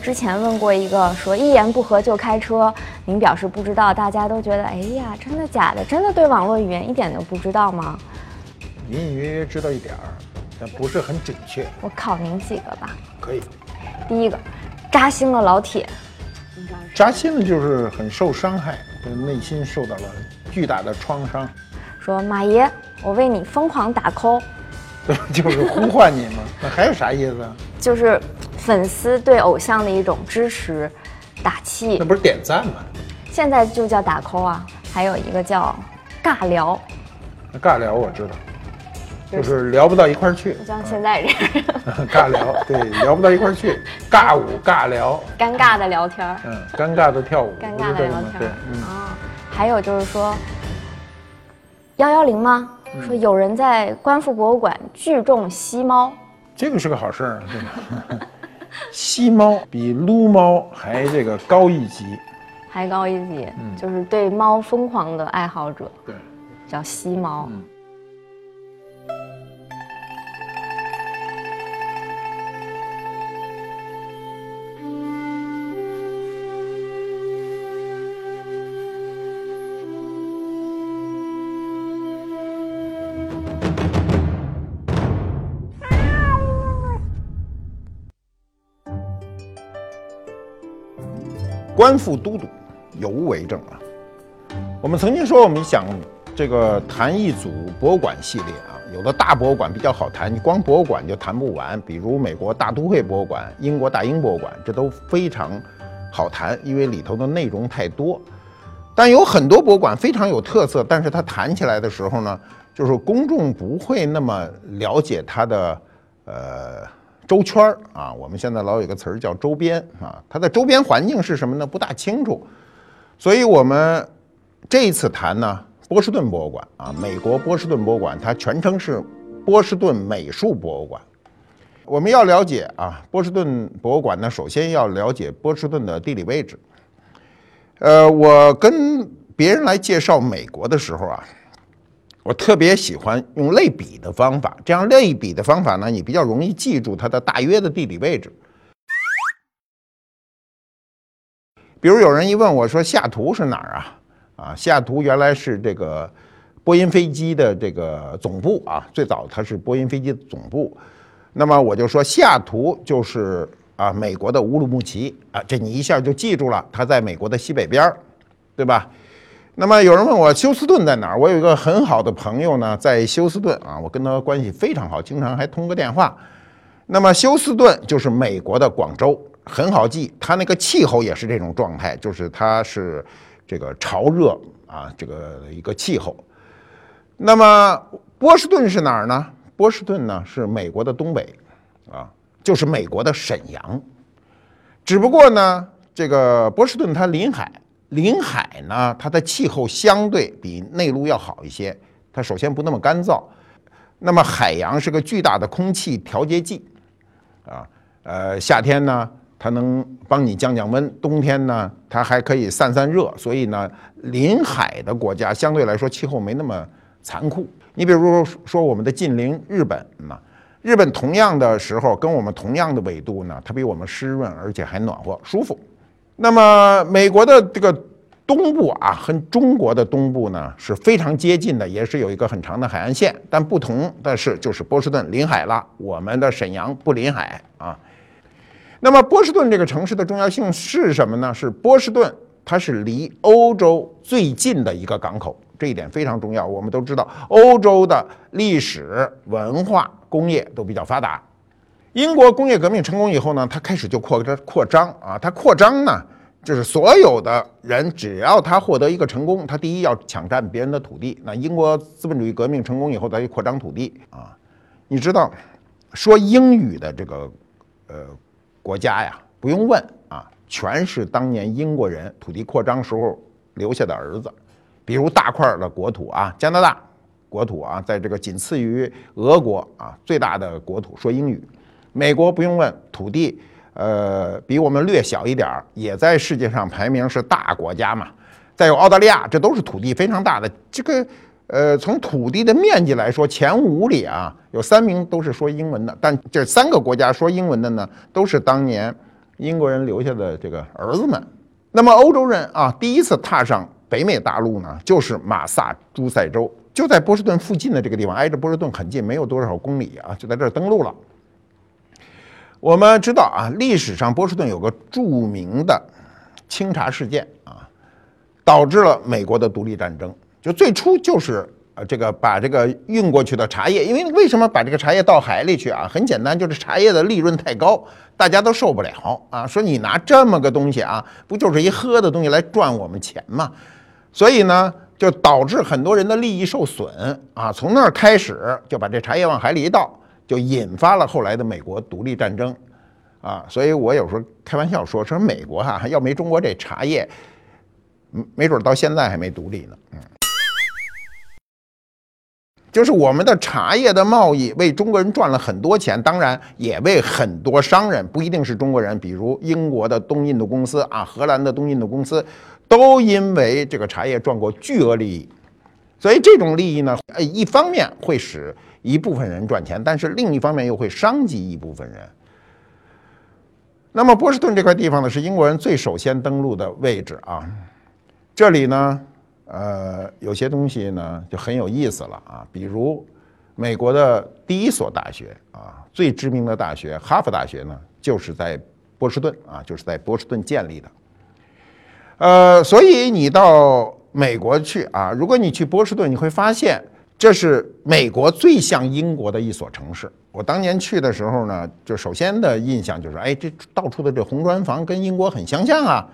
之前问过一个说一言不合就开车，您表示不知道，大家都觉得哎呀，真的假的？真的对网络语言一点都不知道吗？隐隐约约知道一点儿，但不是很准确。我考您几个吧。可以，第一个，扎心了老铁，扎心了就是很受伤害，就内心受到了巨大的创伤，说马爷，我为你疯狂打 call，对？就是呼唤你嘛。那还有啥意思啊？就是粉丝对偶像的一种支持、打气那。不是点赞吗？现在就叫打 call 啊，还有一个叫尬聊，那尬聊我知道，就是聊不到一块儿去就。像现在这样 尬聊，对，聊不到一块儿去，尬舞尬聊，尴尬的聊天儿。嗯，尴尬的跳舞，尴？尬的聊天对，嗯，啊，还有就是说，幺幺零吗？嗯说有人在观复博物馆聚众吸猫，这个是个好事儿，对吧？吸猫比撸猫还这个高一级，还高一级，嗯。就是对猫疯狂的爱好者，对，叫吸猫。嗯官复都督，尤为正啊？我们曾经说，我们想这个谈一组博物馆系列啊，有的大博物馆比较好谈，你光博物馆就谈不完，比如美国大都会博物馆、英国大英博物馆，这都非常好谈，因为里头的内容太多。但有很多博物馆非常有特色，但是它谈起来的时候呢，就是公众不会那么了解它的呃周圈儿啊。我们现在老有个词儿叫周边啊，它的周边环境是什么呢？不大清楚。所以我们这一次谈呢，波士顿博物馆啊，美国波士顿博物馆，它全称是波士顿美术博物馆。我们要了解啊，波士顿博物馆呢，首先要了解波士顿的地理位置。呃，我跟别人来介绍美国的时候啊，我特别喜欢用类比的方法，这样类比的方法呢，你比较容易记住它的大约的地理位置。比如有人一问我说西雅图是哪儿啊？啊，西雅图原来是这个波音飞机的这个总部啊，最早它是波音飞机总部。那么我就说西雅图就是啊美国的乌鲁木齐啊，这你一下就记住了，它在美国的西北边儿，对吧？那么有人问我休斯顿在哪儿？我有一个很好的朋友呢，在休斯顿啊，我跟他关系非常好，经常还通个电话。那么休斯顿就是美国的广州，很好记，它那个气候也是这种状态，就是它是这个潮热啊，这个一个气候。那么波士顿是哪儿呢？波士顿呢是美国的东北，啊，就是美国的沈阳。只不过呢，这个波士顿它临海，临海呢它的气候相对比内陆要好一些，它首先不那么干燥，那么海洋是个巨大的空气调节剂，啊，呃，夏天呢它能帮你降降温，冬天呢它还可以散散热，所以呢，临海的国家相对来说气候没那么残酷。你比如说说我们的近邻日本呢，日本同样的时候跟我们同样的纬度呢，它比我们湿润，而且还暖和舒服。那么美国的这个东部啊，和中国的东部呢是非常接近的，也是有一个很长的海岸线。但不同的是，就是波士顿临海了，我们的沈阳不临海啊。那么波士顿这个城市的重要性是什么呢？是波士顿它是离欧洲最近的一个港口，这一点非常重要。我们都知道，欧洲的历史文化、工业都比较发达。英国工业革命成功以后呢，它开始就扩张扩张啊，它扩张呢，就是所有的人只要他获得一个成功，他第一要抢占别人的土地。那英国资本主义革命成功以后，他就扩张土地啊。你知道，说英语的这个呃国家呀，不用问啊，全是当年英国人土地扩张时候留下的儿子，比如大块的国土啊，加拿大国土啊，在这个仅次于俄国啊最大的国土说英语。美国不用问，土地呃比我们略小一点儿，也在世界上排名是大国家嘛。再有澳大利亚，这都是土地非常大的。这个呃，从土地的面积来说，前五里啊有三名都是说英文的，但这三个国家说英文的呢，都是当年英国人留下的这个儿子们。那么欧洲人啊，第一次踏上北美大陆呢，就是马萨诸塞州，就在波士顿附近的这个地方，挨着波士顿很近，没有多少公里啊，就在这儿登陆了。我们知道啊，历史上波士顿有个著名的清查事件啊，导致了美国的独立战争。就最初就是呃这个把这个运过去的茶叶，因为为什么把这个茶叶倒海里去啊？很简单，就是茶叶的利润太高，大家都受不了啊。说你拿这么个东西啊，不就是一喝的东西来赚我们钱吗？所以呢，就导致很多人的利益受损啊。从那儿开始就把这茶叶往海里一倒，就引发了后来的美国独立战争啊。所以我有时候开玩笑说，说美国哈要没中国这茶叶，没准到现在还没独立呢。嗯。就是我们的茶叶的贸易为中国人赚了很多钱，当然也为很多商人，不一定是中国人，比如英国的东印度公司啊，荷兰的东印度公司，都因为这个茶叶赚过巨额利益。所以这种利益呢，呃，一方面会使一部分人赚钱，但是另一方面又会伤及一部分人。那么波士顿这块地方呢，是英国人最首先登陆的位置啊，这里呢。呃，有些东西呢就很有意思了啊，比如美国的第一所大学啊，最知名的大学哈佛大学呢，就是在波士顿啊，就是在波士顿建立的。呃，所以你到美国去啊，如果你去波士顿，你会发现这是美国最像英国的一所城市。我当年去的时候呢，就首先的印象就是，哎，这到处的这红砖房跟英国很相像啊。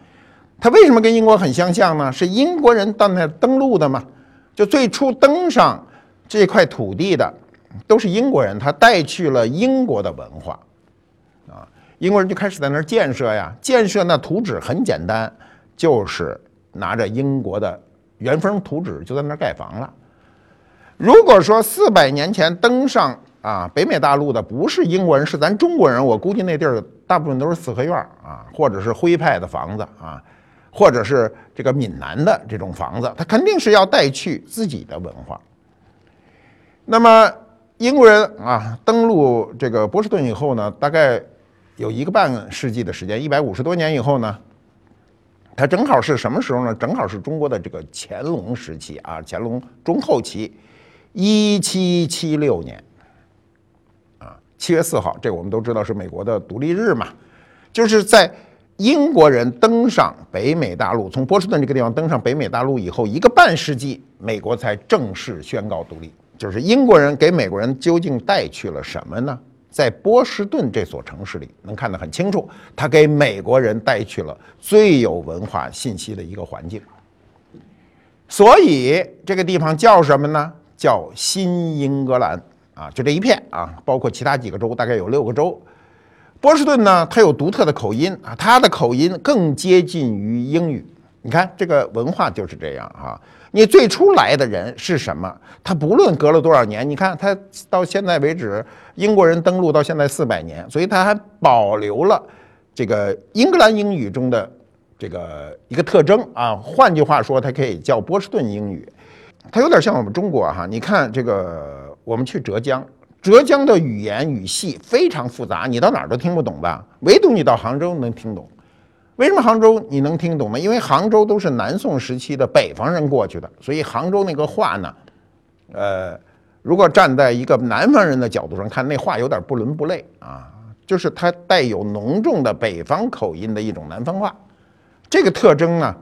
它为什么跟英国很相像呢？是英国人到那登陆的嘛？就最初登上这块土地的都是英国人，他带去了英国的文化，啊，英国人就开始在那儿建设呀。建设那图纸很简单，就是拿着英国的原封图纸就在那儿盖房了。如果说四百年前登上啊北美大陆的不是英国人，是咱中国人，我估计那地儿大部分都是四合院啊，或者是徽派的房子啊。或者是这个闽南的这种房子，它肯定是要带去自己的文化。那么英国人啊登陆这个波士顿以后呢，大概有一个半世纪的时间，一百五十多年以后呢，它正好是什么时候呢？正好是中国的这个乾隆时期啊，乾隆中后期，一七七六年啊，七月四号，这我们都知道是美国的独立日嘛，就是在。英国人登上北美大陆，从波士顿这个地方登上北美大陆以后，一个半世纪，美国才正式宣告独立。就是英国人给美国人究竟带去了什么呢？在波士顿这所城市里，能看得很清楚，他给美国人带去了最有文化信息的一个环境。所以这个地方叫什么呢？叫新英格兰啊，就这一片啊，包括其他几个州，大概有六个州。波士顿呢，它有独特的口音啊，它的口音更接近于英语。你看这个文化就是这样啊。你最初来的人是什么？他不论隔了多少年，你看他到现在为止，英国人登陆到现在四百年，所以他还保留了这个英格兰英语中的这个一个特征啊。换句话说，它可以叫波士顿英语。它有点像我们中国哈。你看这个，我们去浙江。浙江的语言语系非常复杂，你到哪儿都听不懂吧？唯独你到杭州能听懂。为什么杭州你能听懂呢？因为杭州都是南宋时期的北方人过去的，所以杭州那个话呢，呃，如果站在一个南方人的角度上看，那话有点不伦不类啊，就是它带有浓重的北方口音的一种南方话。这个特征呢，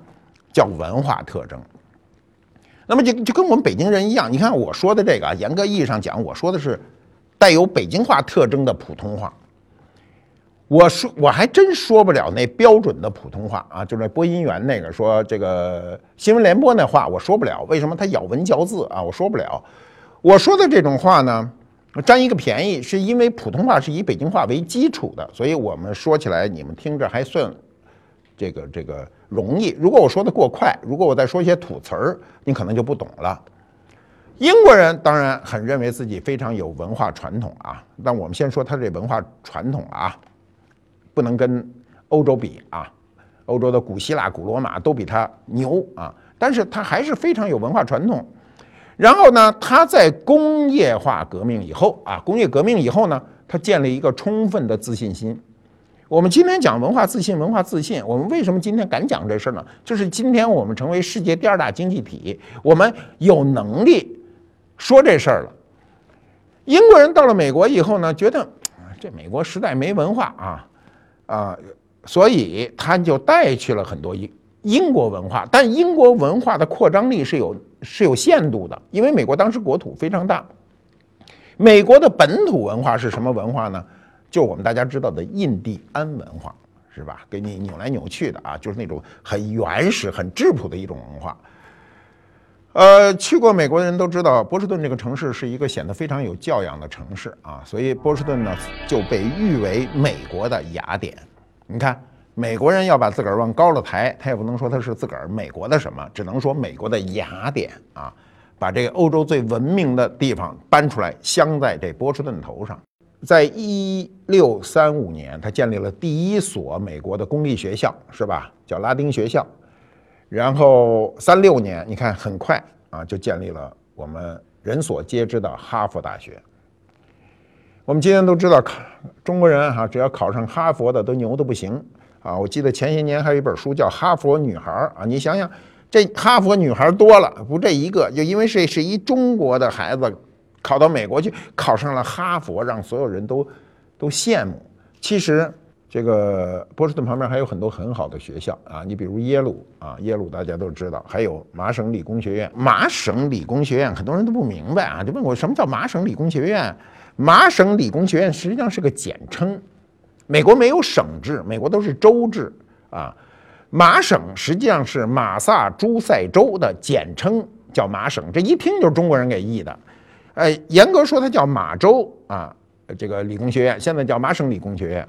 叫文化特征。那么就就跟我们北京人一样，你看我说的这个啊，严格意义上讲，我说的是。带有北京话特征的普通话，我说我还真说不了那标准的普通话啊，就是播音员那个说这个新闻联播那话我说不了，为什么他咬文嚼字啊？我说不了。我说的这种话呢，占一个便宜，是因为普通话是以北京话为基础的，所以我们说起来你们听着还算这个这个容易。如果我说的过快，如果我再说一些土词儿，你可能就不懂了。英国人当然很认为自己非常有文化传统啊，但我们先说他这文化传统啊，不能跟欧洲比啊，欧洲的古希腊、古罗马都比他牛啊，但是他还是非常有文化传统。然后呢，他在工业化革命以后啊，工业革命以后呢，他建立一个充分的自信心。我们今天讲文化自信，文化自信，我们为什么今天敢讲这事儿呢？就是今天我们成为世界第二大经济体，我们有能力说这事儿了。英国人到了美国以后呢，觉得这美国实在没文化啊啊，所以他就带去了很多英英国文化，但英国文化的扩张力是有是有限度的，因为美国当时国土非常大。美国的本土文化是什么文化呢？就我们大家知道的印第安文化，是吧？给你扭来扭去的啊，就是那种很原始、很质朴的一种文化。呃，去过美国的人都知道，波士顿这个城市是一个显得非常有教养的城市啊，所以波士顿呢就被誉为美国的雅典。你看，美国人要把自个儿往高了抬，他也不能说他是自个儿美国的什么，只能说美国的雅典啊。把这个欧洲最文明的地方搬出来，镶在这波士顿头上。在一六三五年，他建立了第一所美国的公立学校，是吧？叫拉丁学校。然后三六年，你看很快啊，就建立了我们人所皆知的哈佛大学。我们今天都知道，中国人哈，只要考上哈佛的都牛的不行啊！我记得前些年还有一本书叫《哈佛女孩》啊，你想想。这哈佛女孩多了，不这一个，就因为这是一中国的孩子，考到美国去，考上了哈佛，让所有人都都羡慕。其实这个波士顿旁边还有很多很好的学校啊，你比如耶鲁啊，耶鲁大家都知道，还有麻省理工学院。麻省理工学院很多人都不明白啊，就问我什么叫麻省理工学院？麻省理工学院实际上是个简称，美国没有省制，美国都是州制啊。麻省实际上是马萨诸塞州的简称，叫麻省，这一听就是中国人给译的。呃，严格说它叫马州啊，这个理工学院现在叫麻省理工学院。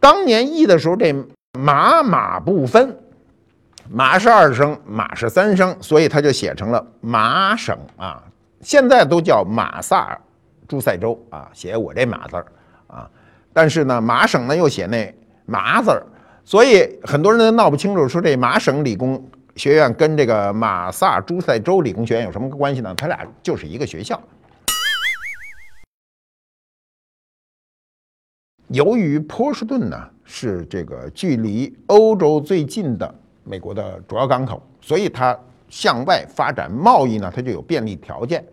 当年译的时候，这马马不分，马是二声，马是三声，所以他就写成了麻省啊。现在都叫马萨诸塞州啊，写我这马字儿啊。但是呢，麻省呢又写那麻字儿。所以很多人都闹不清楚，说这麻省理工学院跟这个马萨诸塞州理工学院有什么关系呢？他俩就是一个学校。由于波士顿呢是这个距离欧洲最近的美国的主要港口，所以它向外发展贸易呢，它就有便利条件，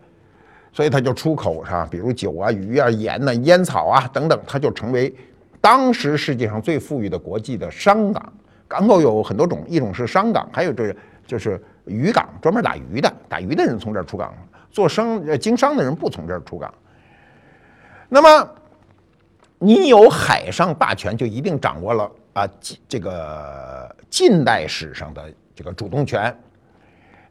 所以它就出口是吧？比如酒啊、鱼啊、盐呐、烟草啊等等，它就成为。当时世界上最富裕的国际的商港，港口有很多种，一种是商港，还有这就是渔港，专门打鱼的，打鱼的人从这儿出港，做商呃经商的人不从这儿出港。那么，你有海上霸权，就一定掌握了啊这个近代史上的这个主动权。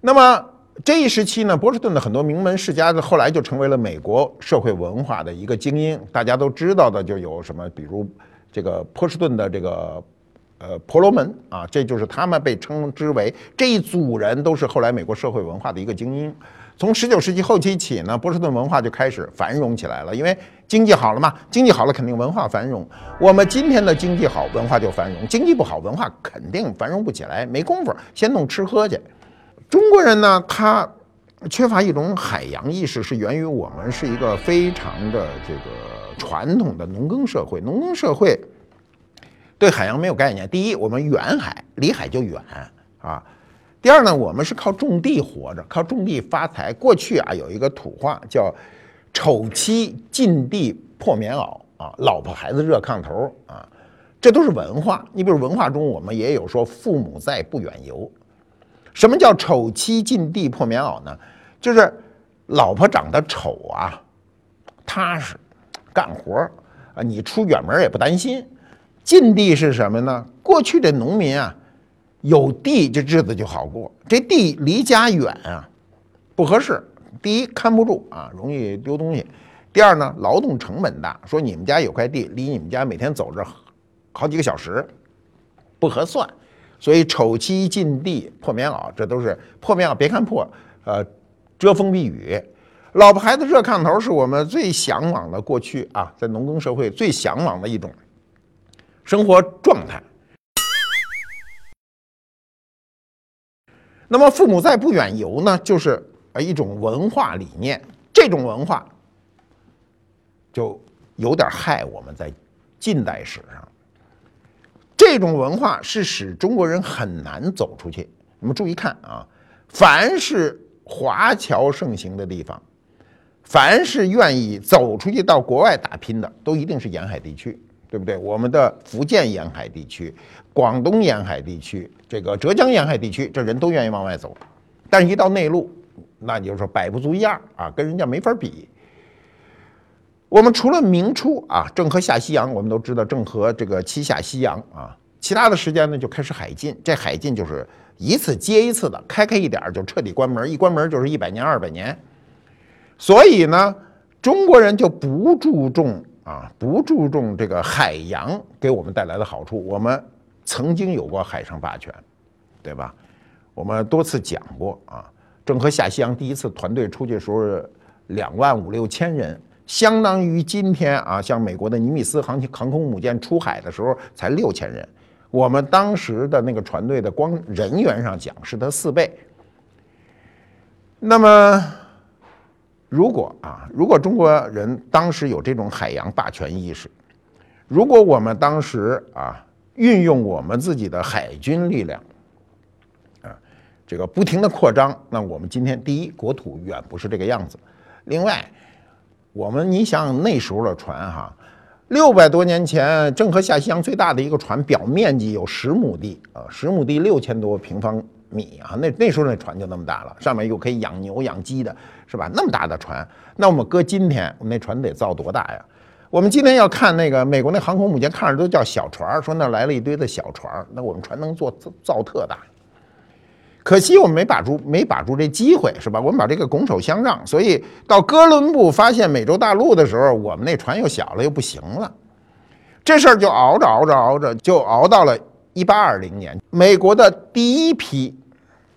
那么。这一时期呢，波士顿的很多名门世家后来就成为了美国社会文化的一个精英。大家都知道的就有什么，比如这个波士顿的这个呃婆罗门啊，这就是他们被称之为这一组人都是后来美国社会文化的一个精英。从十九世纪后期起呢，波士顿文化就开始繁荣起来了，因为经济好了嘛，经济好了肯定文化繁荣。我们今天的经济好，文化就繁荣；经济不好，文化肯定繁荣不起来，没工夫先弄吃喝去。中国人呢，他缺乏一种海洋意识，是源于我们是一个非常的这个传统的农耕社会。农耕社会对海洋没有概念。第一，我们远海，离海就远啊。第二呢，我们是靠种地活着，靠种地发财。过去啊，有一个土话叫“丑妻近地破棉袄”啊，老婆孩子热炕头啊，这都是文化。你比如文化中，我们也有说“父母在，不远游”。什么叫丑妻近地破棉袄呢？就是老婆长得丑啊，踏实，干活啊，你出远门也不担心。近地是什么呢？过去的农民啊，有地这日子就好过。这地离家远啊，不合适。第一看不住啊，容易丢东西；第二呢，劳动成本大。说你们家有块地，离你们家每天走着好几个小时，不合算。所以丑妻近地破棉袄，这都是破棉袄。别看破，呃，遮风避雨。老婆孩子热炕头，是我们最向往的过去啊，在农耕社会最向往的一种生活状态。那么父母在不远游呢，就是呃一种文化理念。这种文化就有点害我们在近代史上。这种文化是使中国人很难走出去。你们注意看啊，凡是华侨盛行的地方，凡是愿意走出去到国外打拼的，都一定是沿海地区，对不对？我们的福建沿海地区、广东沿海地区、这个浙江沿海地区，这人都愿意往外走。但是，一到内陆，那你就说百不足一二啊，跟人家没法比。我们除了明初啊，郑和下西洋，我们都知道郑和这个七下西洋啊，其他的时间呢就开始海禁。这海禁就是一次接一次的，开开一点就彻底关门，一关门就是一百年、二百年。所以呢，中国人就不注重啊，不注重这个海洋给我们带来的好处。我们曾经有过海上霸权，对吧？我们多次讲过啊，郑和下西洋第一次团队出去的时候，两万五六千人。相当于今天啊，像美国的尼米斯航航空母舰出海的时候才六千人，我们当时的那个船队的光人员上讲是它四倍。那么，如果啊，如果中国人当时有这种海洋霸权意识，如果我们当时啊运用我们自己的海军力量，啊，这个不停的扩张，那我们今天第一国土远不是这个样子，另外。我们，你想想那时候的船哈，六百多年前郑和下西洋最大的一个船，表面积有十亩地啊，十亩地六千多平方米啊，那那时候那船就那么大了，上面又可以养牛养鸡的，是吧？那么大的船，那我们搁今天，我们那船得造多大呀？我们今天要看那个美国那航空母舰，看着都叫小船，说那来了一堆的小船，那我们船能做造特大。可惜我们没把住，没把住这机会，是吧？我们把这个拱手相让，所以到哥伦布发现美洲大陆的时候，我们那船又小了，又不行了。这事儿就熬着熬着熬着，就熬到了一八二零年，美国的第一批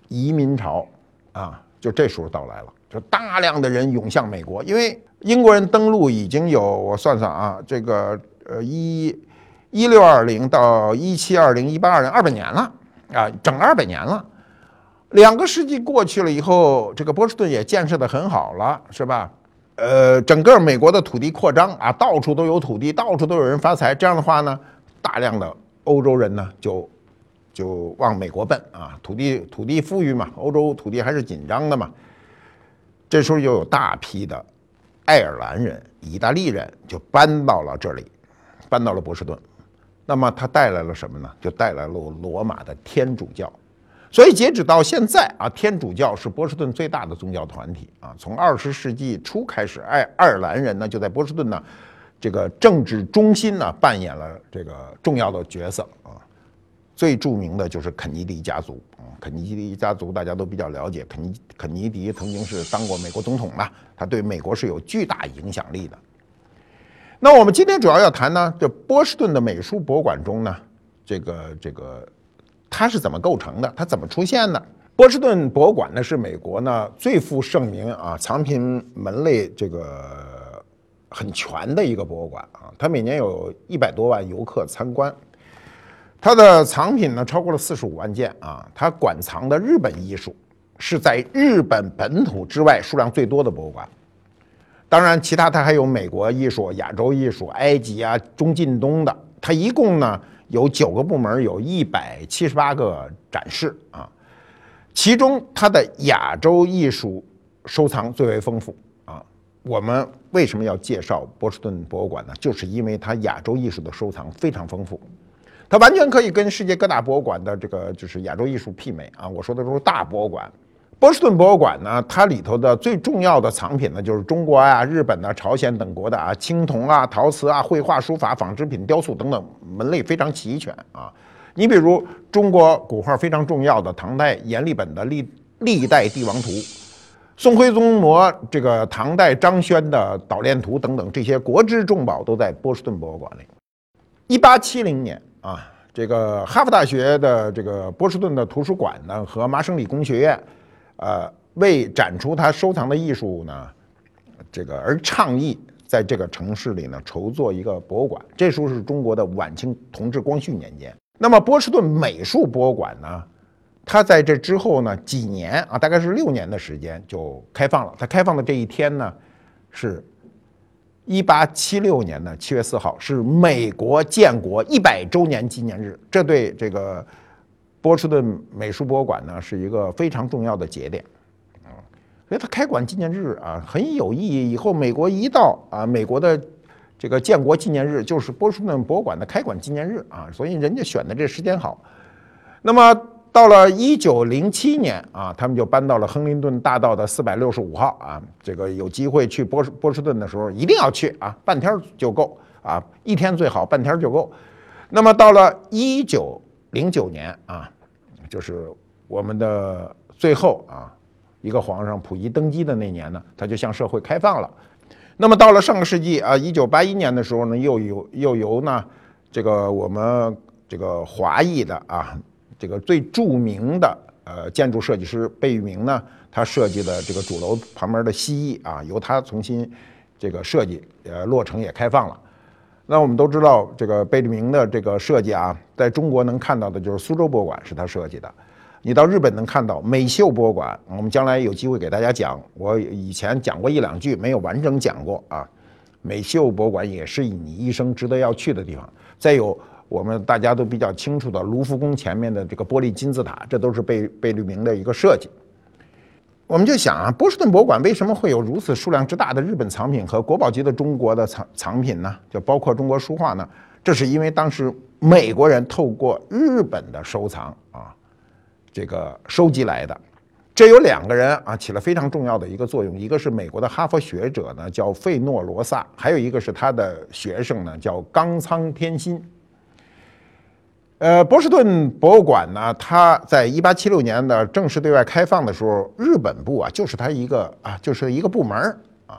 移民潮啊，就这时候到来了，就大量的人涌向美国，因为英国人登陆已经有我算算啊，这个呃一一六二零到一七二零一八二零二百年了啊，整二百年了。两个世纪过去了以后，这个波士顿也建设的很好了，是吧？呃，整个美国的土地扩张啊，到处都有土地，到处都有人发财。这样的话呢，大量的欧洲人呢就就往美国奔啊，土地土地富裕嘛，欧洲土地还是紧张的嘛。这时候又有大批的爱尔兰人、意大利人就搬到了这里，搬到了波士顿。那么他带来了什么呢？就带来了罗马的天主教。所以，截止到现在啊，天主教是波士顿最大的宗教团体啊。从二十世纪初开始，爱爱尔兰人呢就在波士顿呢，这个政治中心呢扮演了这个重要的角色啊。最著名的就是肯尼迪家族啊，肯尼迪家族大家都比较了解，肯尼肯尼迪曾经是当过美国总统嘛，他对美国是有巨大影响力的。那我们今天主要要谈呢，这波士顿的美术博物馆中呢，这个这个。它是怎么构成的？它怎么出现的？波士顿博物馆呢，是美国呢最负盛名啊，藏品门类这个很全的一个博物馆啊。它每年有一百多万游客参观，它的藏品呢超过了四十五万件啊。它馆藏的日本艺术是在日本本土之外数量最多的博物馆。当然，其他它还有美国艺术、亚洲艺术、埃及啊、中近东的。它一共呢。有九个部门，有一百七十八个展示啊，其中它的亚洲艺术收藏最为丰富啊。我们为什么要介绍波士顿博物馆呢？就是因为它亚洲艺术的收藏非常丰富，它完全可以跟世界各大博物馆的这个就是亚洲艺术媲美啊。我说的都是大博物馆。波士顿博物馆呢，它里头的最重要的藏品呢，就是中国啊、日本啊、朝鲜等国的啊，青铜啊、陶瓷啊、绘画、书法、纺织品、雕塑等等门类非常齐全啊。你比如中国古画非常重要的唐代阎立本的历历代帝王图，宋徽宗摹这个唐代张轩的捣练图等等这些国之重宝都在波士顿博物馆里。一八七零年啊，这个哈佛大学的这个波士顿的图书馆呢和麻省理工学院。呃，为展出他收藏的艺术呢，这个而倡议在这个城市里呢筹做一个博物馆。这时候是中国的晚清同治、光绪年间。那么波士顿美术博物馆呢，它在这之后呢几年啊，大概是六年的时间就开放了。它开放的这一天呢，是一八七六年的七月四号是美国建国一百周年纪念日，这对这个波士顿美术博物馆呢是一个非常重要的节点啊。所以它开馆纪念日啊很有意义。以后美国一到啊美国的这个建国纪念日就是波士顿博物馆的开馆纪念日啊，所以人家选的这时间好。那么。到了一九零七年啊，他们就搬到了亨林顿大道的四百六十五号啊。这个有机会去波士波士顿的时候，一定要去啊，半天就够啊，一天最好，半天就够。那么到了一九零九年啊，就是我们的最后啊，一个皇上溥仪登基的那年呢，他就向社会开放了。那么到了上个世纪啊，一九八一年的时候呢，又有又由呢这个我们这个华裔的啊。这个最著名的呃建筑设计师贝聿铭呢，他设计的这个主楼旁边的西翼啊，由他重新这个设计，呃，落成也开放了。那我们都知道，这个贝聿铭的这个设计啊，在中国能看到的就是苏州博物馆是他设计的。你到日本能看到美秀博物馆，我们将来有机会给大家讲。我以前讲过一两句，没有完整讲过啊。美秀博物馆也是你一生值得要去的地方。再有。我们大家都比较清楚的卢浮宫前面的这个玻璃金字塔，这都是贝贝聿铭的一个设计。我们就想啊，波士顿博物馆为什么会有如此数量之大的日本藏品和国宝级的中国的藏藏品呢？就包括中国书画呢？这是因为当时美国人透过日本的收藏啊，这个收集来的。这有两个人啊，起了非常重要的一个作用，一个是美国的哈佛学者呢，叫费诺罗萨，还有一个是他的学生呢，叫冈仓天心。呃，波士顿博物馆呢，它在一八七六年的正式对外开放的时候，日本部啊就是它一个啊就是一个部门啊，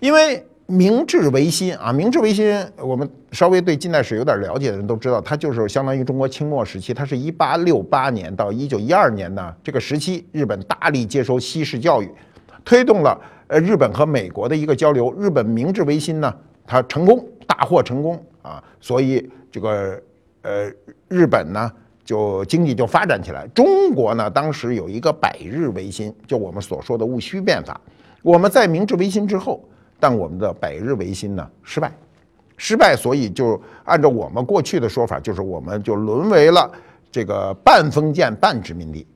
因为明治维新啊，明治维新，我们稍微对近代史有点了解的人都知道，它就是相当于中国清末时期，它是一八六八年到一九一二年呢这个时期，日本大力接收西式教育，推动了呃日本和美国的一个交流，日本明治维新呢，它成功大获成功啊，所以这个。呃，日本呢就经济就发展起来。中国呢当时有一个百日维新，就我们所说的戊戌变法。我们在明治维新之后，但我们的百日维新呢失败，失败，所以就按照我们过去的说法，就是我们就沦为了这个半封建半殖民地。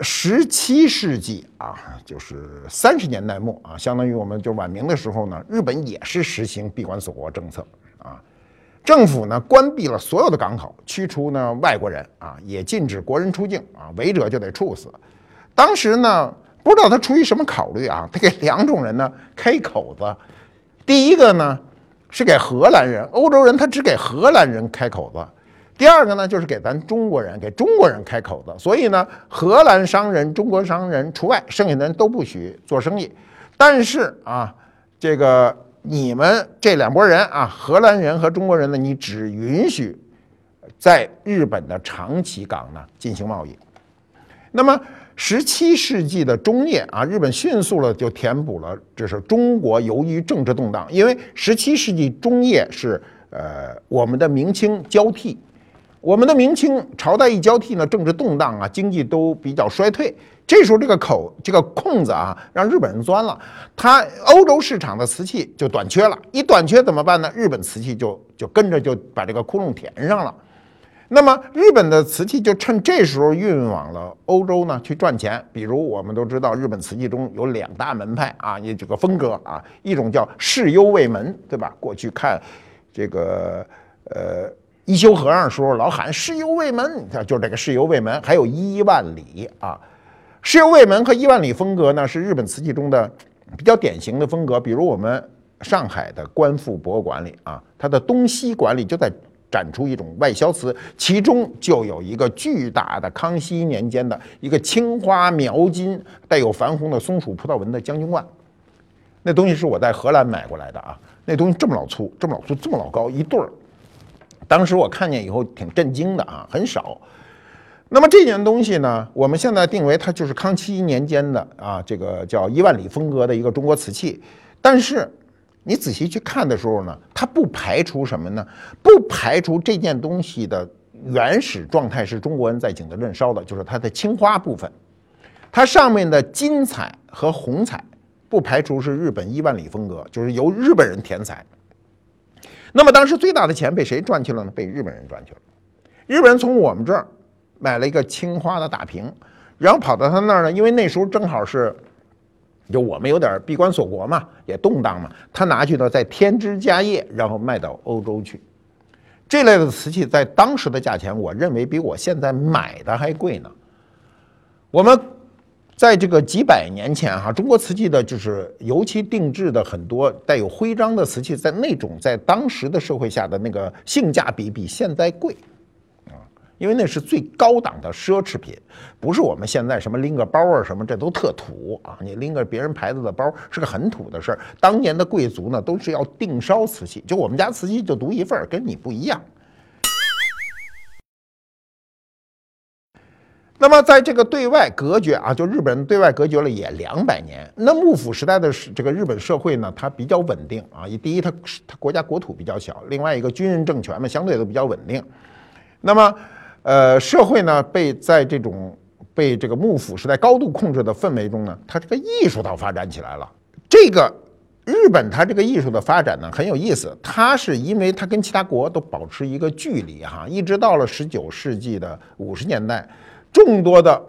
十七世纪啊，就是三十年代末啊，相当于我们就晚明的时候呢，日本也是实行闭关锁国政策。政府呢关闭了所有的港口，驱除呢外国人啊，也禁止国人出境啊，违者就得处死。当时呢，不知道他出于什么考虑啊，他给两种人呢开口子。第一个呢是给荷兰人、欧洲人，他只给荷兰人开口子；第二个呢就是给咱中国人，给中国人开口子。所以呢，荷兰商人、中国商人除外，剩下的人都不许做生意。但是啊，这个。你们这两拨人啊，荷兰人和中国人呢，你只允许在日本的长崎港呢进行贸易。那么，十七世纪的中叶啊，日本迅速了就填补了，这是中国由于政治动荡，因为十七世纪中叶是呃我们的明清交替。我们的明清朝代一交替呢，政治动荡啊，经济都比较衰退。这时候这个口这个空子啊，让日本人钻了。他欧洲市场的瓷器就短缺了，一短缺怎么办呢？日本瓷器就就跟着就把这个窟窿填上了。那么日本的瓷器就趁这时候运往了欧洲呢，去赚钱。比如我们都知道，日本瓷器中有两大门派啊，也这个风格啊，一种叫世幽卫门，对吧？过去看这个呃。一休和尚时候老喊“世犹未门”，就是这个“世犹未门”，还有一万里啊，“世犹未门”和一万里风格呢，是日本瓷器中的比较典型的风格。比如我们上海的观复博物馆里啊，它的东西馆里就在展出一种外销瓷，其中就有一个巨大的康熙年间的一个青花描金、带有矾红的松鼠葡萄纹的将军罐。那东西是我在荷兰买过来的啊，那东西这么老粗，这么老粗，这么老高，一对儿。当时我看见以后挺震惊的啊，很少。那么这件东西呢，我们现在定为它就是康熙年间的啊，这个叫一万里风格的一个中国瓷器。但是你仔细去看的时候呢，它不排除什么呢？不排除这件东西的原始状态是中国人在景德镇烧的，就是它的青花部分，它上面的金彩和红彩。不排除是日本伊万里风格，就是由日本人填彩。那么当时最大的钱被谁赚去了呢？被日本人赚去了。日本人从我们这儿买了一个青花的大瓶，然后跑到他那儿呢，因为那时候正好是。就我们有点闭关锁国嘛，也动荡嘛，他拿去呢再添枝加叶，然后卖到欧洲去。这类的瓷器在当时的价钱，我认为比我现在买的还贵呢。我们在这个几百年前哈，中国瓷器的就是油漆定制的很多带有徽章的瓷器，在那种在当时的社会下的那个性价比比现在贵。啊因为那是最高档的奢侈品，不是我们现在什么拎个包啊什么，这都特土啊！你拎个别人牌子的包是个很土的事儿。当年的贵族呢，都是要定烧瓷器，就我们家瓷器就独一份儿，跟你不一样。那么在这个对外隔绝啊，就日本人对外隔绝了也两百年。那幕府时代的这个日本社会呢，它比较稳定啊。第一，它它国家国土比较小；另外一个军人政权嘛，相对都比较稳定。那么。呃，社会呢被在这种被这个幕府时代高度控制的氛围中呢，它这个艺术倒发展起来了。这个日本它这个艺术的发展呢很有意思，它是因为它跟其他国都保持一个距离哈，一直到了十九世纪的五十年代，众多的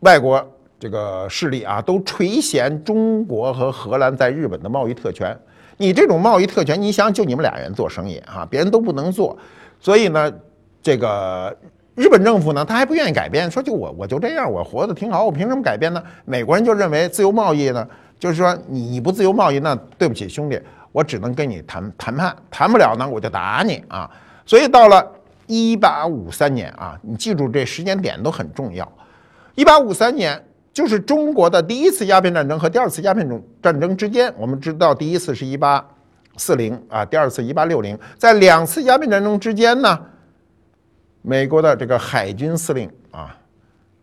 外国这个势力啊都垂涎中国和荷兰在日本的贸易特权。你这种贸易特权，你想就你们俩人做生意啊，别人都不能做，所以呢，这个。日本政府呢，他还不愿意改变，说就我我就这样，我活得挺好，我凭什么改变呢？美国人就认为自由贸易呢，就是说你不自由贸易，那对不起兄弟，我只能跟你谈谈判，谈不了呢，我就打你啊！所以到了一八五三年啊，你记住这时间点都很重要。一八五三年就是中国的第一次鸦片战争和第二次鸦片战战争之间，我们知道第一次是一八四零啊，第二次一八六零，在两次鸦片战争之间呢。美国的这个海军司令啊，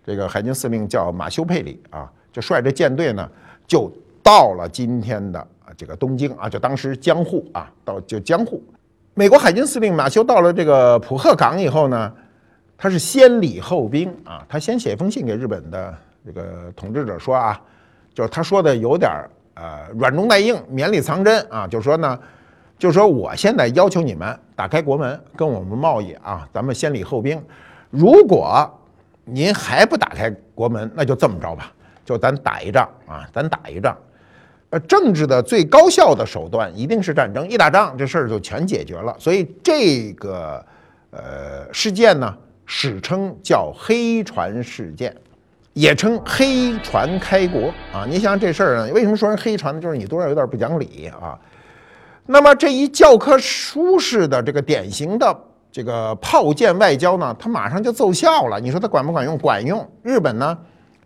这个海军司令叫马修佩里啊，就率着舰队呢，就到了今天的这个东京啊，就当时江户啊，到就江户。美国海军司令马修到了这个浦贺港以后呢，他是先礼后兵啊，他先写一封信给日本的这个统治者说啊，就是他说的有点呃软中带硬，绵里藏针啊，就说呢。就说我现在要求你们打开国门，跟我们贸易啊，咱们先礼后兵。如果您还不打开国门，那就这么着吧，就咱打一仗啊，咱打一仗。政治的最高效的手段一定是战争，一打仗这事儿就全解决了。所以这个呃事件呢，史称叫黑船事件，也称黑船开国啊。你想这事儿呢，为什么说人黑船呢？就是你多少有点不讲理啊。那么这一教科书式的这个典型的这个炮舰外交呢，它马上就奏效了。你说它管不管用？管用。日本呢，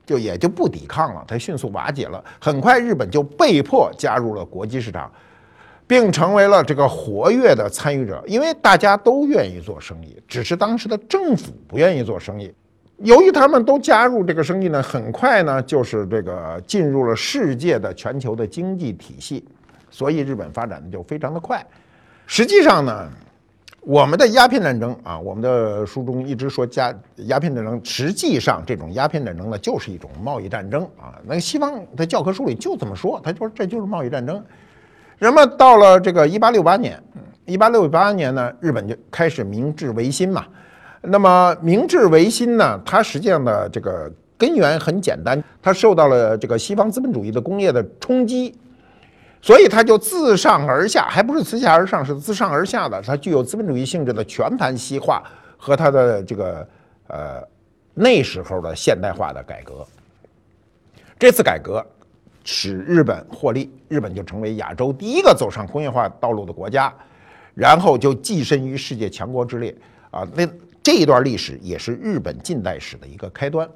就也就不抵抗了，它迅速瓦解了。很快，日本就被迫加入了国际市场，并成为了这个活跃的参与者。因为大家都愿意做生意，只是当时的政府不愿意做生意。由于他们都加入这个生意呢，很快呢，就是这个进入了世界的全球的经济体系。所以日本发展的就非常的快。实际上呢，我们的鸦片战争啊，我们的书中一直说加鸦片战争，实际上这种鸦片战争呢，就是一种贸易战争啊。那西方的教科书里就这么说，他说这就是贸易战争。那么到了这个一八六八年，一八六八年呢，日本就开始明治维新嘛。那么明治维新呢，它实际上的这个根源很简单，它受到了这个西方资本主义的工业的冲击。所以它就自上而下，还不是自下而上，是自上而下的。它具有资本主义性质的全盘西化和它的这个呃那时候的现代化的改革。这次改革使日本获利，日本就成为亚洲第一个走上工业化道路的国家，然后就跻身于世界强国之列啊。那这一段历史也是日本近代史的一个开端。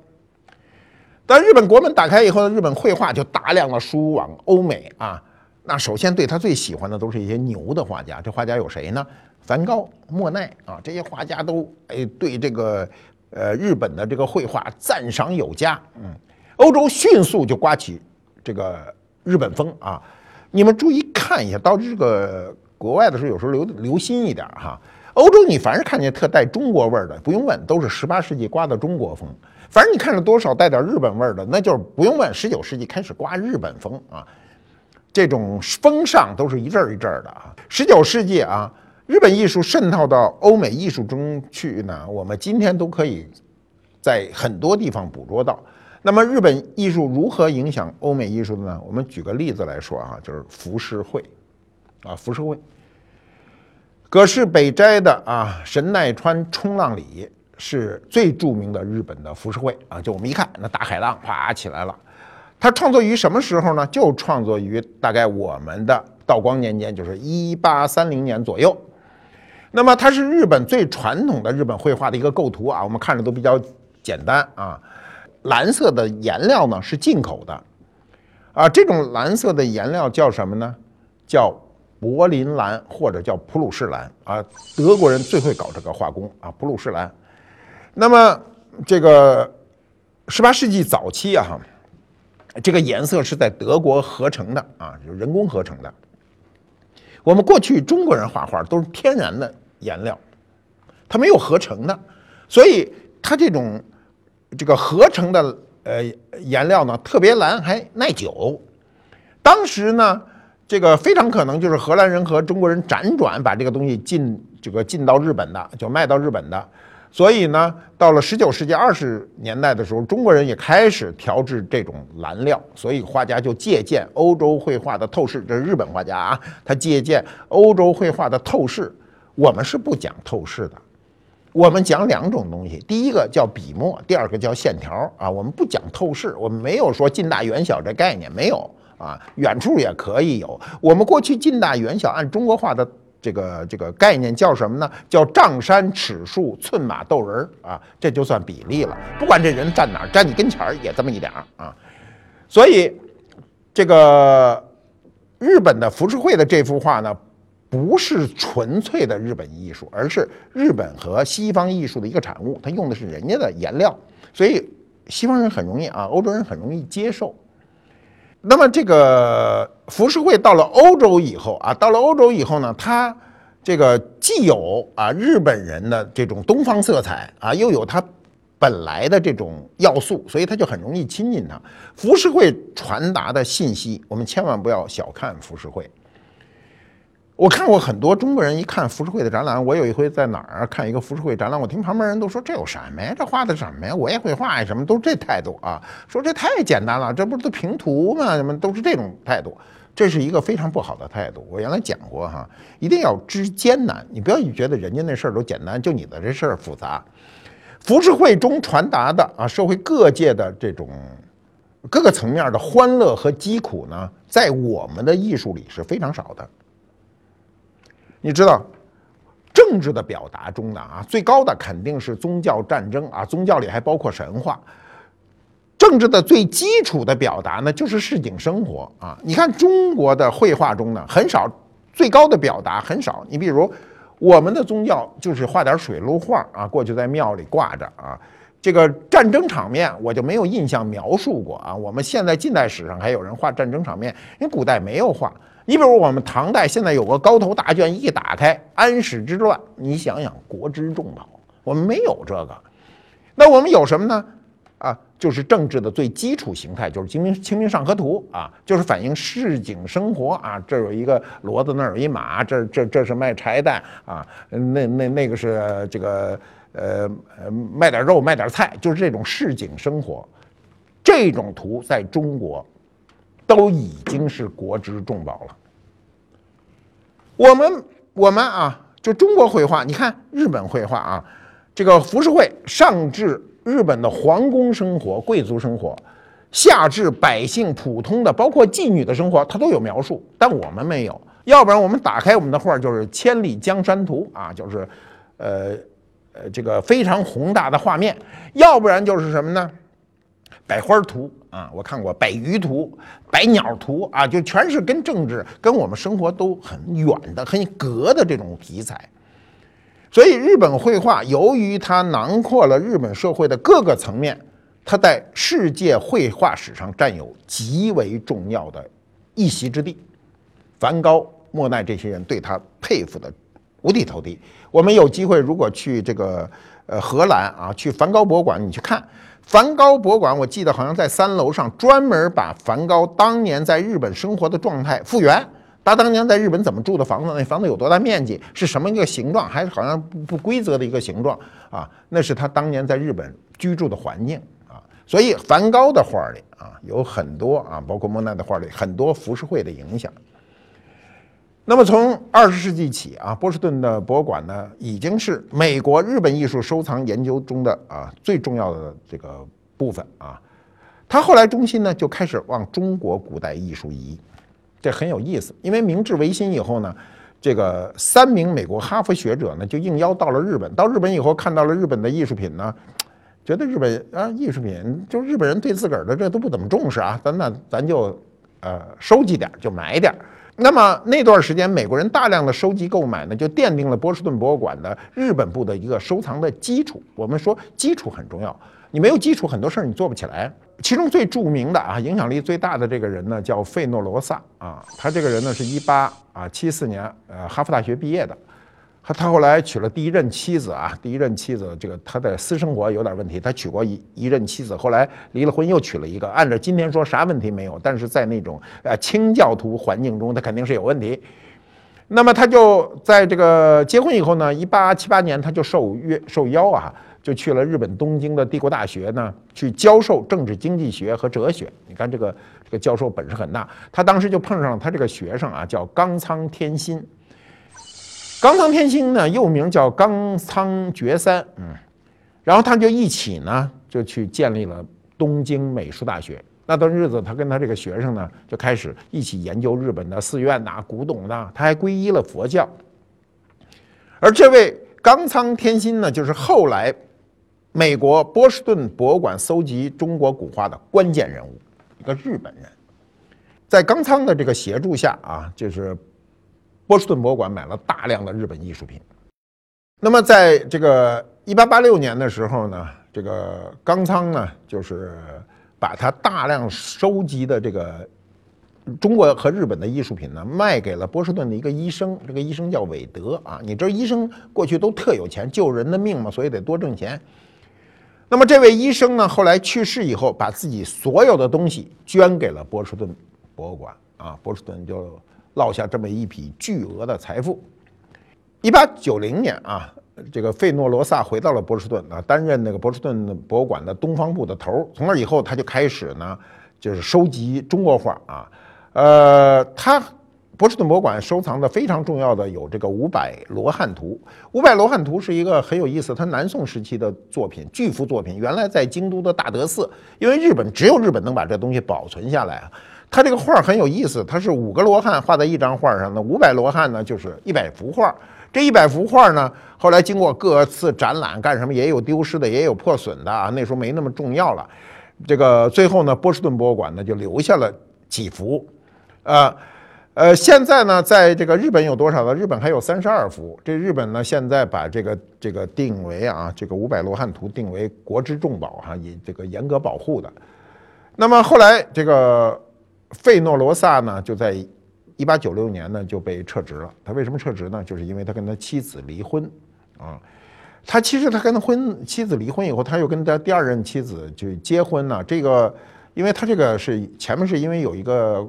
当日本国门打开以后呢，日本绘画就大量的输往欧美啊。那首先对他最喜欢的都是一些牛的画家，这画家有谁呢？梵高、莫奈啊，这些画家都哎对这个呃日本的这个绘画赞赏有加。嗯，欧洲迅速就刮起这个日本风啊！你们注意看一下，到这个国外的时候，有时候留留心一点哈。欧洲你凡是看见特带中国味儿的，不用问，都是十八世纪刮的中国风；反正你看着多少带点日本味儿的，那就是不用问，十九世纪开始刮日本风啊。这种风尚都是一阵儿一阵儿的啊。十九世纪啊，日本艺术渗透到欧美艺术中去呢，我们今天都可以在很多地方捕捉到。那么日本艺术如何影响欧美艺术的呢？我们举个例子来说啊，就是浮世绘，啊，浮世绘。葛饰北斋的啊神奈川冲浪里是最著名的日本的浮世绘啊，就我们一看那大海浪啪起来了。它创作于什么时候呢？就创作于大概我们的道光年间，就是一八三零年左右。那么它是日本最传统的日本绘画的一个构图啊，我们看着都比较简单啊。蓝色的颜料呢是进口的，啊，这种蓝色的颜料叫什么呢？叫柏林蓝或者叫普鲁士蓝啊。德国人最会搞这个画工啊，普鲁士蓝。那么这个十八世纪早期啊，这个颜色是在德国合成的啊，就人工合成的。我们过去中国人画画都是天然的颜料，它没有合成的，所以它这种。这个合成的呃颜料呢特别蓝还耐久，当时呢这个非常可能就是荷兰人和中国人辗转把这个东西进这个进到日本的，就卖到日本的，所以呢到了十九世纪二十年代的时候，中国人也开始调制这种蓝料，所以画家就借鉴欧洲绘画的透视，这是日本画家啊，他借鉴欧洲绘画的透视，我们是不讲透视的。我们讲两种东西，第一个叫笔墨，第二个叫线条啊。我们不讲透视，我们没有说近大远小这概念，没有啊。远处也可以有。我们过去近大远小按中国画的这个这个概念叫什么呢？叫丈山尺树寸马斗人啊，这就算比例了。不管这人站哪儿，站你跟前儿也这么一点儿啊。所以这个日本的浮世绘的这幅画呢。不是纯粹的日本艺术，而是日本和西方艺术的一个产物。它用的是人家的颜料，所以西方人很容易啊，欧洲人很容易接受。那么这个浮世绘到了欧洲以后啊，到了欧洲以后呢，它这个既有啊日本人的这种东方色彩啊，又有它本来的这种要素，所以它就很容易亲近它。浮世绘传达的信息，我们千万不要小看浮世绘。我看过很多中国人一看浮世绘的展览，我有一回在哪儿看一个浮世绘展览，我听旁边人都说这有什么呀？这画的什么呀？我也会画呀，什么都是这态度啊，说这太简单了，这不是都平图吗？什么都是这种态度，这是一个非常不好的态度。我原来讲过哈，一定要知艰难，你不要觉得人家那事儿都简单，就你的这事儿复杂。浮世绘中传达的啊，社会各界的这种各个层面的欢乐和疾苦呢，在我们的艺术里是非常少的。你知道，政治的表达中呢啊，最高的肯定是宗教战争啊，宗教里还包括神话。政治的最基础的表达呢，就是市井生活啊。你看中国的绘画中呢，很少最高的表达很少。你比如我们的宗教就是画点水陆画啊，过去在庙里挂着啊。这个战争场面我就没有印象描述过啊。我们现在近代史上还有人画战争场面，因为古代没有画。你比如我们唐代现在有个高头大卷，一打开安史之乱，你想想国之重宝，我们没有这个，那我们有什么呢？啊，就是政治的最基础形态，就是《清明清明上河图》啊，就是反映市井生活啊。这有一个骡子，那有一马，这这这是卖柴蛋啊，那那那个是这个呃卖点肉卖点菜，就是这种市井生活，这种图在中国。都已经是国之重宝了。我们我们啊，就中国绘画，你看日本绘画啊，这个浮世绘上至日本的皇宫生活、贵族生活，下至百姓普通的，包括妓女的生活，它都有描述，但我们没有。要不然我们打开我们的画，就是《千里江山图》啊，就是呃呃这个非常宏大的画面；要不然就是什么呢？百花图。啊，我看过百鱼图、百鸟图啊，就全是跟政治、跟我们生活都很远的、很隔的这种题材。所以，日本绘画由于它囊括了日本社会的各个层面，它在世界绘画史上占有极为重要的一席之地。梵高、莫奈这些人对他佩服的五体投地。我们有机会如果去这个呃荷兰啊，去梵高博物馆，你去看。梵高博物馆，我记得好像在三楼上专门把梵高当年在日本生活的状态复原。他当年在日本怎么住的房子？那房子有多大面积？是什么一个形状？还是好像不不规则的一个形状啊？那是他当年在日本居住的环境啊。所以梵高的画里啊有很多啊，包括莫奈的画里很多浮世绘的影响。那么从二十世纪起啊，波士顿的博物馆呢已经是美国日本艺术收藏研究中的啊最重要的这个部分啊。他后来中心呢就开始往中国古代艺术移。这很有意思，因为明治维新以后呢，这个三名美国哈佛学者呢就应邀到了日本。到日本以后，看到了日本的艺术品呢，觉得日本啊艺术品就日本人对自个儿的这都不怎么重视啊，咱那咱就呃收集点就买点儿。那么那段时间，美国人大量的收集购买呢，就奠定了波士顿博物馆的日本部的一个收藏的基础。我们说基础很重要。你没有基础，很多事儿你做不起来。其中最著名的啊，影响力最大的这个人呢，叫费诺罗萨啊。他这个人呢，是一八啊七四年呃哈佛大学毕业的。他他后来娶了第一任妻子啊，第一任妻子这个他的私生活有点问题，他娶过一一任妻子，后来离了婚又娶了一个。按照今天说啥问题没有，但是在那种呃清教徒环境中，他肯定是有问题。那么他就在这个结婚以后呢，一八七八年他就受约受邀啊。就去了日本东京的帝国大学呢，去教授政治经济学和哲学。你看这个这个教授本事很大，他当时就碰上了他这个学生啊，叫冈仓天心。冈仓天心呢，又名叫冈仓觉三，嗯，然后他就一起呢，就去建立了东京美术大学。那段日子，他跟他这个学生呢，就开始一起研究日本的寺院呐、古董呐，他还皈依了佛教。而这位冈仓天心呢，就是后来。美国波士顿博物馆搜集中国古画的关键人物，一个日本人，在冈仓的这个协助下啊，就是波士顿博物馆买了大量的日本艺术品。那么，在这个一八八六年的时候呢，这个冈仓呢，就是把他大量收集的这个中国和日本的艺术品呢，卖给了波士顿的一个医生。这个医生叫韦德啊，你知道医生过去都特有钱，救人的命嘛，所以得多挣钱。那么这位医生呢，后来去世以后，把自己所有的东西捐给了波士顿博物馆啊，波士顿就落下这么一笔巨额的财富。一八九零年啊，这个费诺罗萨回到了波士顿啊，担任那个波士顿博物馆的东方部的头。从那以后，他就开始呢，就是收集中国画啊，呃，他。波士顿博物馆收藏的非常重要的有这个五百罗汉图。五百罗汉图是一个很有意思，它南宋时期的作品，巨幅作品。原来在京都的大德寺，因为日本只有日本能把这东西保存下来啊。它这个画很有意思，它是五个罗汉画在一张画上，那五百罗汉呢就是一百幅画。这一百幅画呢，后来经过各次展览干什么，也有丢失的，也有破损的啊。那时候没那么重要了。这个最后呢，波士顿博物馆呢就留下了几幅，呃。呃，现在呢，在这个日本有多少呢？日本还有三十二幅。这日本呢，现在把这个这个定为啊，这个五百罗汉图定为国之重宝哈，以这个严格保护的。那么后来这个费诺罗萨呢，就在一八九六年呢就被撤职了。他为什么撤职呢？就是因为他跟他妻子离婚啊。他其实他跟他婚妻子离婚以后，他又跟他第二任妻子就结婚呢。这个，因为他这个是前面是因为有一个。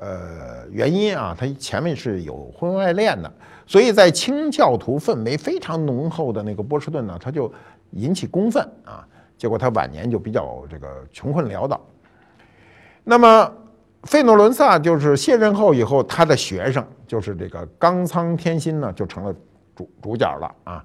呃，原因啊，他前面是有婚外恋的，所以在清教徒氛围非常浓厚的那个波士顿呢，他就引起公愤啊，结果他晚年就比较这个穷困潦倒。那么费诺伦萨就是卸任后以后，他的学生就是这个冈仓天心呢，就成了主主角了啊。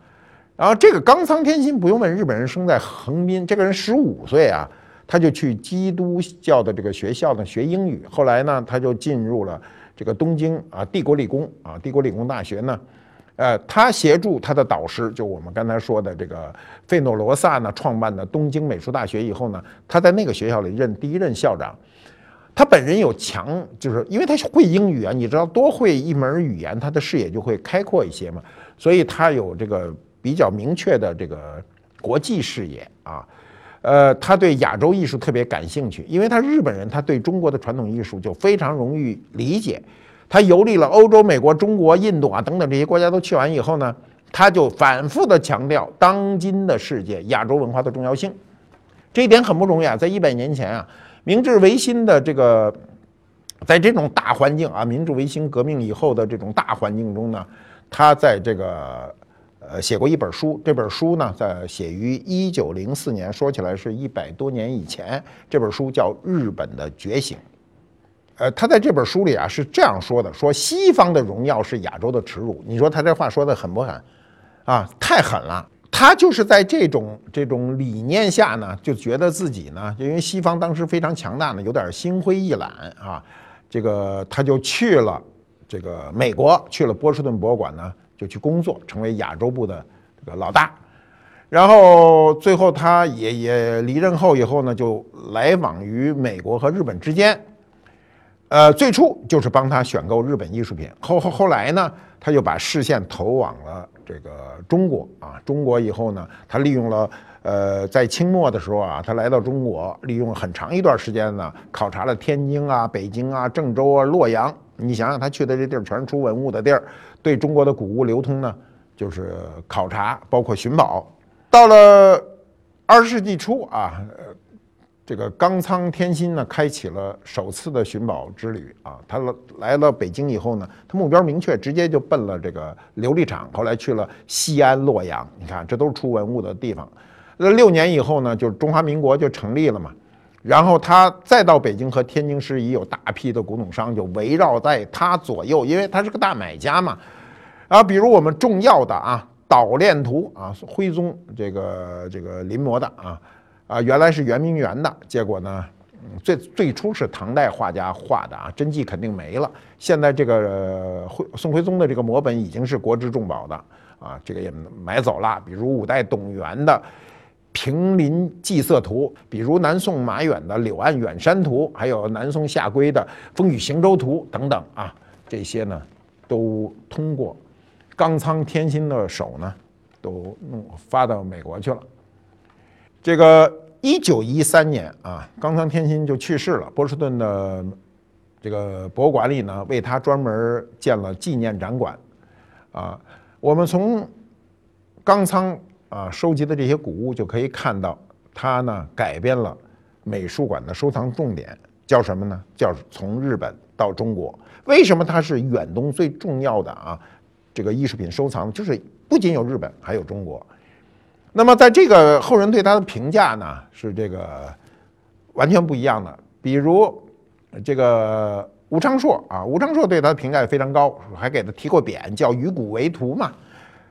然后这个冈仓天心不用问，日本人生在横滨，这个人十五岁啊。他就去基督教的这个学校呢学英语，后来呢他就进入了这个东京啊帝国理工啊帝国理工大学呢，呃他协助他的导师就我们刚才说的这个费诺罗萨呢创办的东京美术大学以后呢，他在那个学校里任第一任校长，他本人有强就是因为他会英语啊，你知道多会一门语言，他的视野就会开阔一些嘛，所以他有这个比较明确的这个国际视野啊。呃，他对亚洲艺术特别感兴趣，因为他日本人，他对中国的传统艺术就非常容易理解。他游历了欧洲、美国、中国、印度啊等等这些国家都去完以后呢，他就反复的强调当今的世界亚洲文化的重要性。这一点很不容易啊，在一百年前啊，明治维新的这个，在这种大环境啊，明治维新革命以后的这种大环境中呢，他在这个呃写过一本书，这本书呢在写于一九零四年，说起来是一百多年以前，这本书叫《日本的觉醒》。呃，他在这本书里啊是这样说的：说西方的荣耀是亚洲的耻辱。你说他这话说的狠不狠？啊，太狠了。他就是在这种这种理念下呢，就觉得自己呢，因为西方当时非常强大呢，有点心灰意懒啊。这个他就去了这个美国，去了波士顿博物馆呢，就去工作，成为亚洲部的这个老大。然后最后他也也离任后以后呢，就来往于美国和日本之间。呃，最初就是帮他选购日本艺术品，后后后来呢，他就把视线投往了这个中国啊。中国以后呢，他利用了呃，在清末的时候啊，他来到中国，利用很长一段时间呢，考察了天津啊、北京啊、郑州啊、洛阳。你想想，他去的这地儿全是出文物的地儿，对中国的古物流通呢，就是考察，包括寻宝。到了二十世纪初啊。这个冈仓天心呢，开启了首次的寻宝之旅啊。他来了北京以后呢，他目标明确，直接就奔了这个琉璃厂。后来去了西安、洛阳，你看这都是出文物的地方。那六年以后呢，就是中华民国就成立了嘛。然后他再到北京和天津时，已有大批的古董商就围绕在他左右，因为他是个大买家嘛。啊，比如我们重要的啊，捣练图啊，徽宗这个这个临摹的啊。啊，原来是圆明园的，结果呢，最最初是唐代画家画的啊，真迹肯定没了。现在这个宋徽宗的这个摹本已经是国之重宝的啊，这个也买走了。比如五代董源的《平林祭色图》，比如南宋马远的《柳岸远山图》，还有南宋夏圭的《风雨行舟图》等等啊，这些呢，都通过冈仓天心的手呢，都弄发到美国去了。这个一九一三年啊，冈仓天心就去世了。波士顿的这个博物馆里呢，为他专门建了纪念展馆。啊，我们从冈仓啊收集的这些古物就可以看到，他呢改变了美术馆的收藏重点，叫什么呢？叫从日本到中国。为什么它是远东最重要的啊？这个艺术品收藏就是不仅有日本，还有中国。那么，在这个后人对他的评价呢，是这个完全不一样的。比如，这个吴昌硕啊，吴昌硕对他的评价也非常高，还给他提过匾，叫“与古为图”嘛。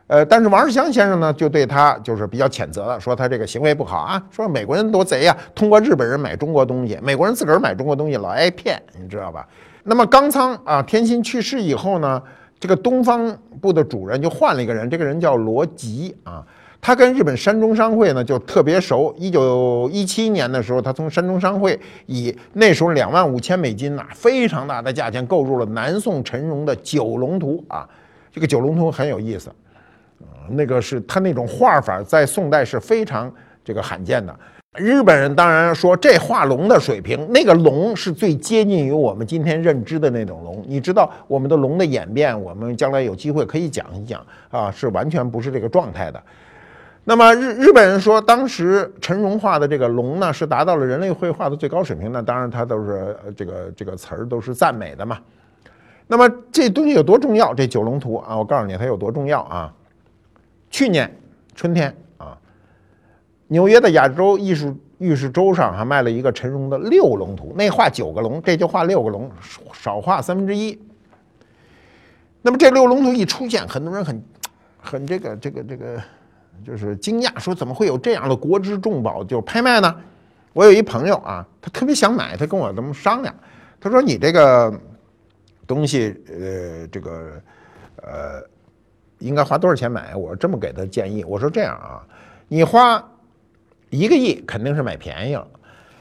呃，但是王世襄先生呢，就对他就是比较谴责的，说他这个行为不好啊，说美国人多贼呀，通过日本人买中国东西，美国人自个儿买中国东西老挨骗，你知道吧？那么冈仓啊，天心去世以后呢，这个东方部的主任就换了一个人，这个人叫罗吉啊。他跟日本山中商会呢就特别熟。一九一七年的时候，他从山中商会以那时候两万五千美金呐，非常大的价钱购入了南宋陈荣的《九龙图》啊。这个《九龙图》很有意思，啊，那个是他那种画法在宋代是非常这个罕见的。日本人当然说这画龙的水平，那个龙是最接近于我们今天认知的那种龙。你知道我们的龙的演变，我们将来有机会可以讲一讲啊，是完全不是这个状态的。那么日日本人说，当时陈荣画的这个龙呢，是达到了人类绘画的最高水平。那当然，他都是这个这个词儿都是赞美的嘛。那么这东西有多重要？这九龙图啊，我告诉你它有多重要啊！去年春天啊，纽约的亚洲艺术玉石周上还卖了一个陈荣的六龙图，那画九个龙，这就画六个龙，少画三分之一。那么这六龙图一出现，很多人很很这个这个这个。就是惊讶，说怎么会有这样的国之重宝就拍卖呢？我有一朋友啊，他特别想买，他跟我这么商量，他说你这个东西，呃，这个呃，应该花多少钱买？我这么给他建议，我说这样啊，你花一个亿肯定是买便宜了，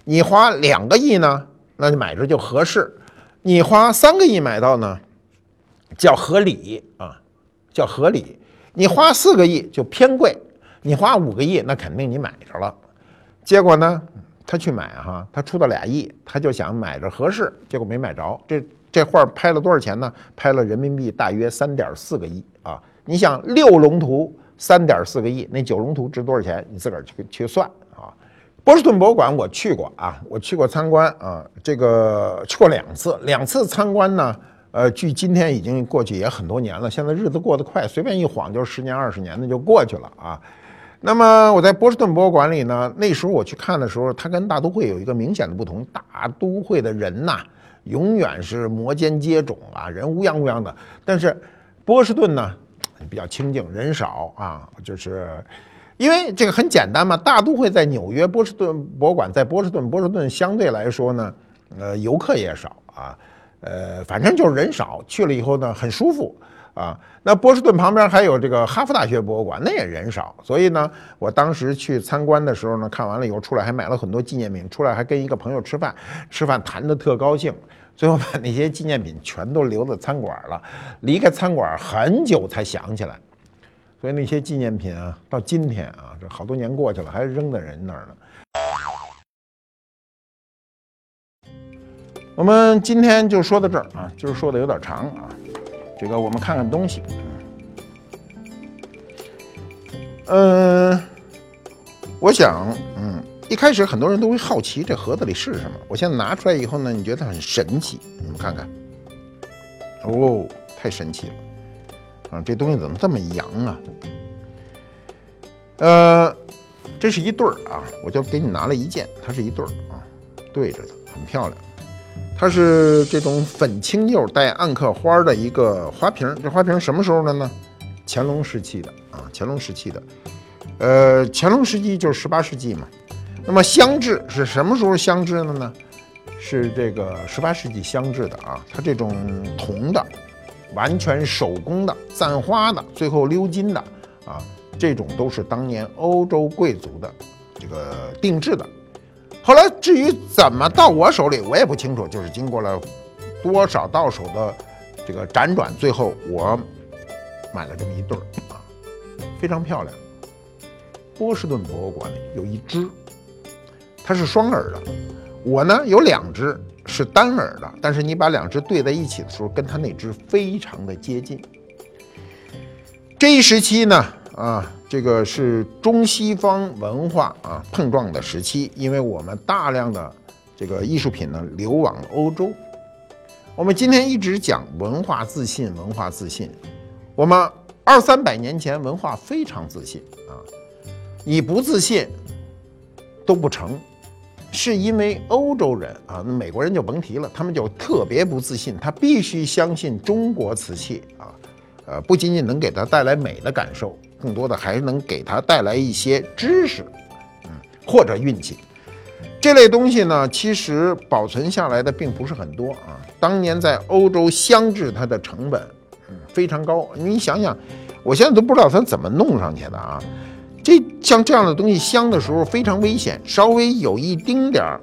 你花两个亿呢，那就买着就合适，你花三个亿买到呢，叫合理啊，叫合理。你花四个亿就偏贵，你花五个亿那肯定你买着了。结果呢，他去买哈，他出到俩亿，他就想买着合适，结果没买着。这这画拍了多少钱呢？拍了人民币大约三点四个亿啊！你想六龙图三点四个亿，那九龙图值多少钱？你自个儿去去算啊！波士顿博物馆我去过啊，我去过参观啊，这个去过两次，两次参观呢，呃，距今天已经过去也很多年了。现在日子过得快，随便一晃就十年二十年的就过去了啊。那么我在波士顿博物馆里呢，那时候我去看的时候，它跟大都会有一个明显的不同，大都会的人呐，永远是摩肩接踵啊，人乌泱乌泱的，但是波士顿呢比较清静，人少啊，就是。因为这个很简单嘛，大都会在纽约，波士顿博物馆在波士顿，波士顿相对来说呢，呃，游客也少啊，呃，反正就是人少，去了以后呢，很舒服啊。那波士顿旁边还有这个哈佛大学博物馆，那也人少，所以呢，我当时去参观的时候呢，看完了以后出来还买了很多纪念品，出来还跟一个朋友吃饭，吃饭谈得特高兴，最后把那些纪念品全都留在餐馆了，离开餐馆很久才想起来。所以那些纪念品啊，到今天啊，这好多年过去了，还扔在人那儿呢。我们今天就说到这儿啊，今儿说的有点长啊。这个我们看看东西。嗯，我想，嗯，一开始很多人都会好奇这盒子里是什么。我现在拿出来以后呢，你觉得很神奇？你们看看，哦，太神奇了。啊，这东西怎么这么洋啊？呃，这是一对儿啊，我就给你拿了一件，它是一对儿啊，对着的，很漂亮。它是这种粉青釉带暗刻花的一个花瓶，这花瓶什么时候的呢？乾隆时期的啊，乾隆时期的。呃，乾隆时期就是十八世纪嘛。那么镶制是什么时候镶制的呢？是这个十八世纪镶制的啊，它这种铜的。完全手工的、簪花的、最后鎏金的啊，这种都是当年欧洲贵族的这个定制的。后来至于怎么到我手里，我也不清楚。就是经过了多少到手的这个辗转，最后我买了这么一对儿啊，非常漂亮。波士顿博物馆里有一只，它是双耳的，我呢有两只。是单耳的，但是你把两只对在一起的时候，跟它那只非常的接近。这一时期呢，啊，这个是中西方文化啊碰撞的时期，因为我们大量的这个艺术品呢流往欧洲。我们今天一直讲文化自信，文化自信。我们二三百年前文化非常自信啊，你不自信都不成。是因为欧洲人啊，那美国人就甭提了，他们就特别不自信，他必须相信中国瓷器啊，呃，不仅仅能给他带来美的感受，更多的还能给他带来一些知识，嗯，或者运气。这类东西呢，其实保存下来的并不是很多啊。当年在欧洲镶制它的成本，嗯，非常高。你想想，我现在都不知道它怎么弄上去的啊。这像这样的东西镶的时候非常危险，稍微有一丁点儿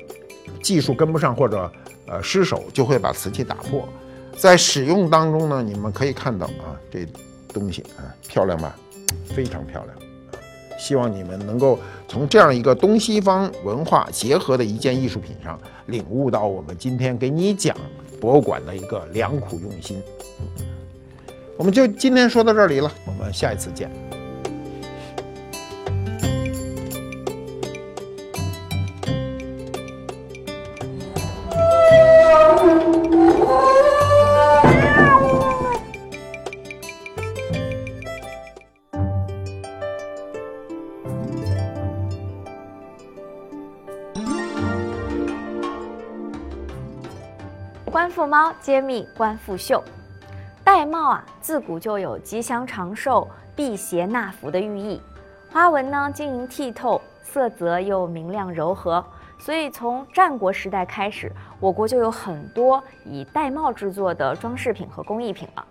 技术跟不上或者呃失手，就会把瓷器打破。在使用当中呢，你们可以看到啊，这东西啊漂亮吧，非常漂亮。希望你们能够从这样一个东西方文化结合的一件艺术品上，领悟到我们今天给你讲博物馆的一个良苦用心。我们就今天说到这里了，我们下一次见。揭秘官复秀，玳瑁啊，自古就有吉祥长寿、辟邪纳福的寓意。花纹呢晶莹剔透，色泽又明亮柔和，所以从战国时代开始，我国就有很多以玳瑁制作的装饰品和工艺品了。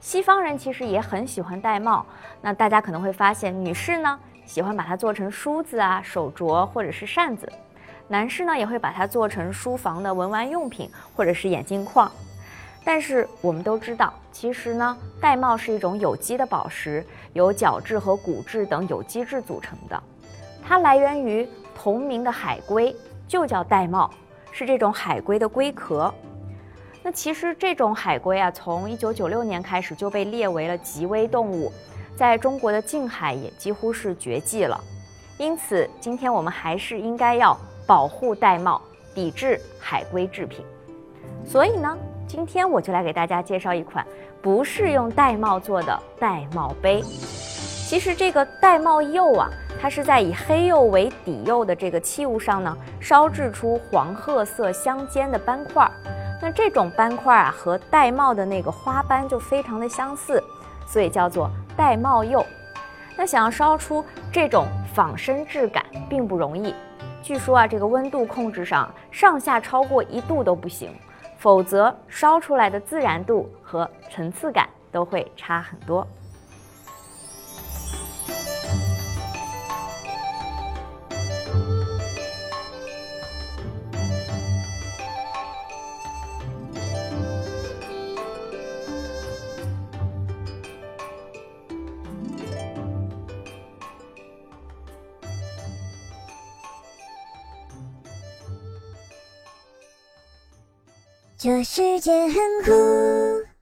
西方人其实也很喜欢玳瑁，那大家可能会发现，女士呢喜欢把它做成梳子啊、手镯或者是扇子。男士呢也会把它做成书房的文玩用品或者是眼镜框，但是我们都知道，其实呢，玳瑁是一种有机的宝石，由角质和骨质等有机质组成的，它来源于同名的海龟，就叫玳瑁，是这种海龟的龟壳。那其实这种海龟啊，从一九九六年开始就被列为了极危动物，在中国的近海也几乎是绝迹了。因此，今天我们还是应该要保护玳瑁，抵制海龟制品。所以呢，今天我就来给大家介绍一款不是用玳瑁做的玳瑁杯。其实这个玳瑁釉啊，它是在以黑釉为底釉的这个器物上呢，烧制出黄褐色相间的斑块儿。那这种斑块啊，和玳瑁的那个花斑就非常的相似，所以叫做玳瑁釉。那想要烧出这种仿生质感并不容易，据说啊，这个温度控制上上下超过一度都不行，否则烧出来的自然度和层次感都会差很多。这世界很酷。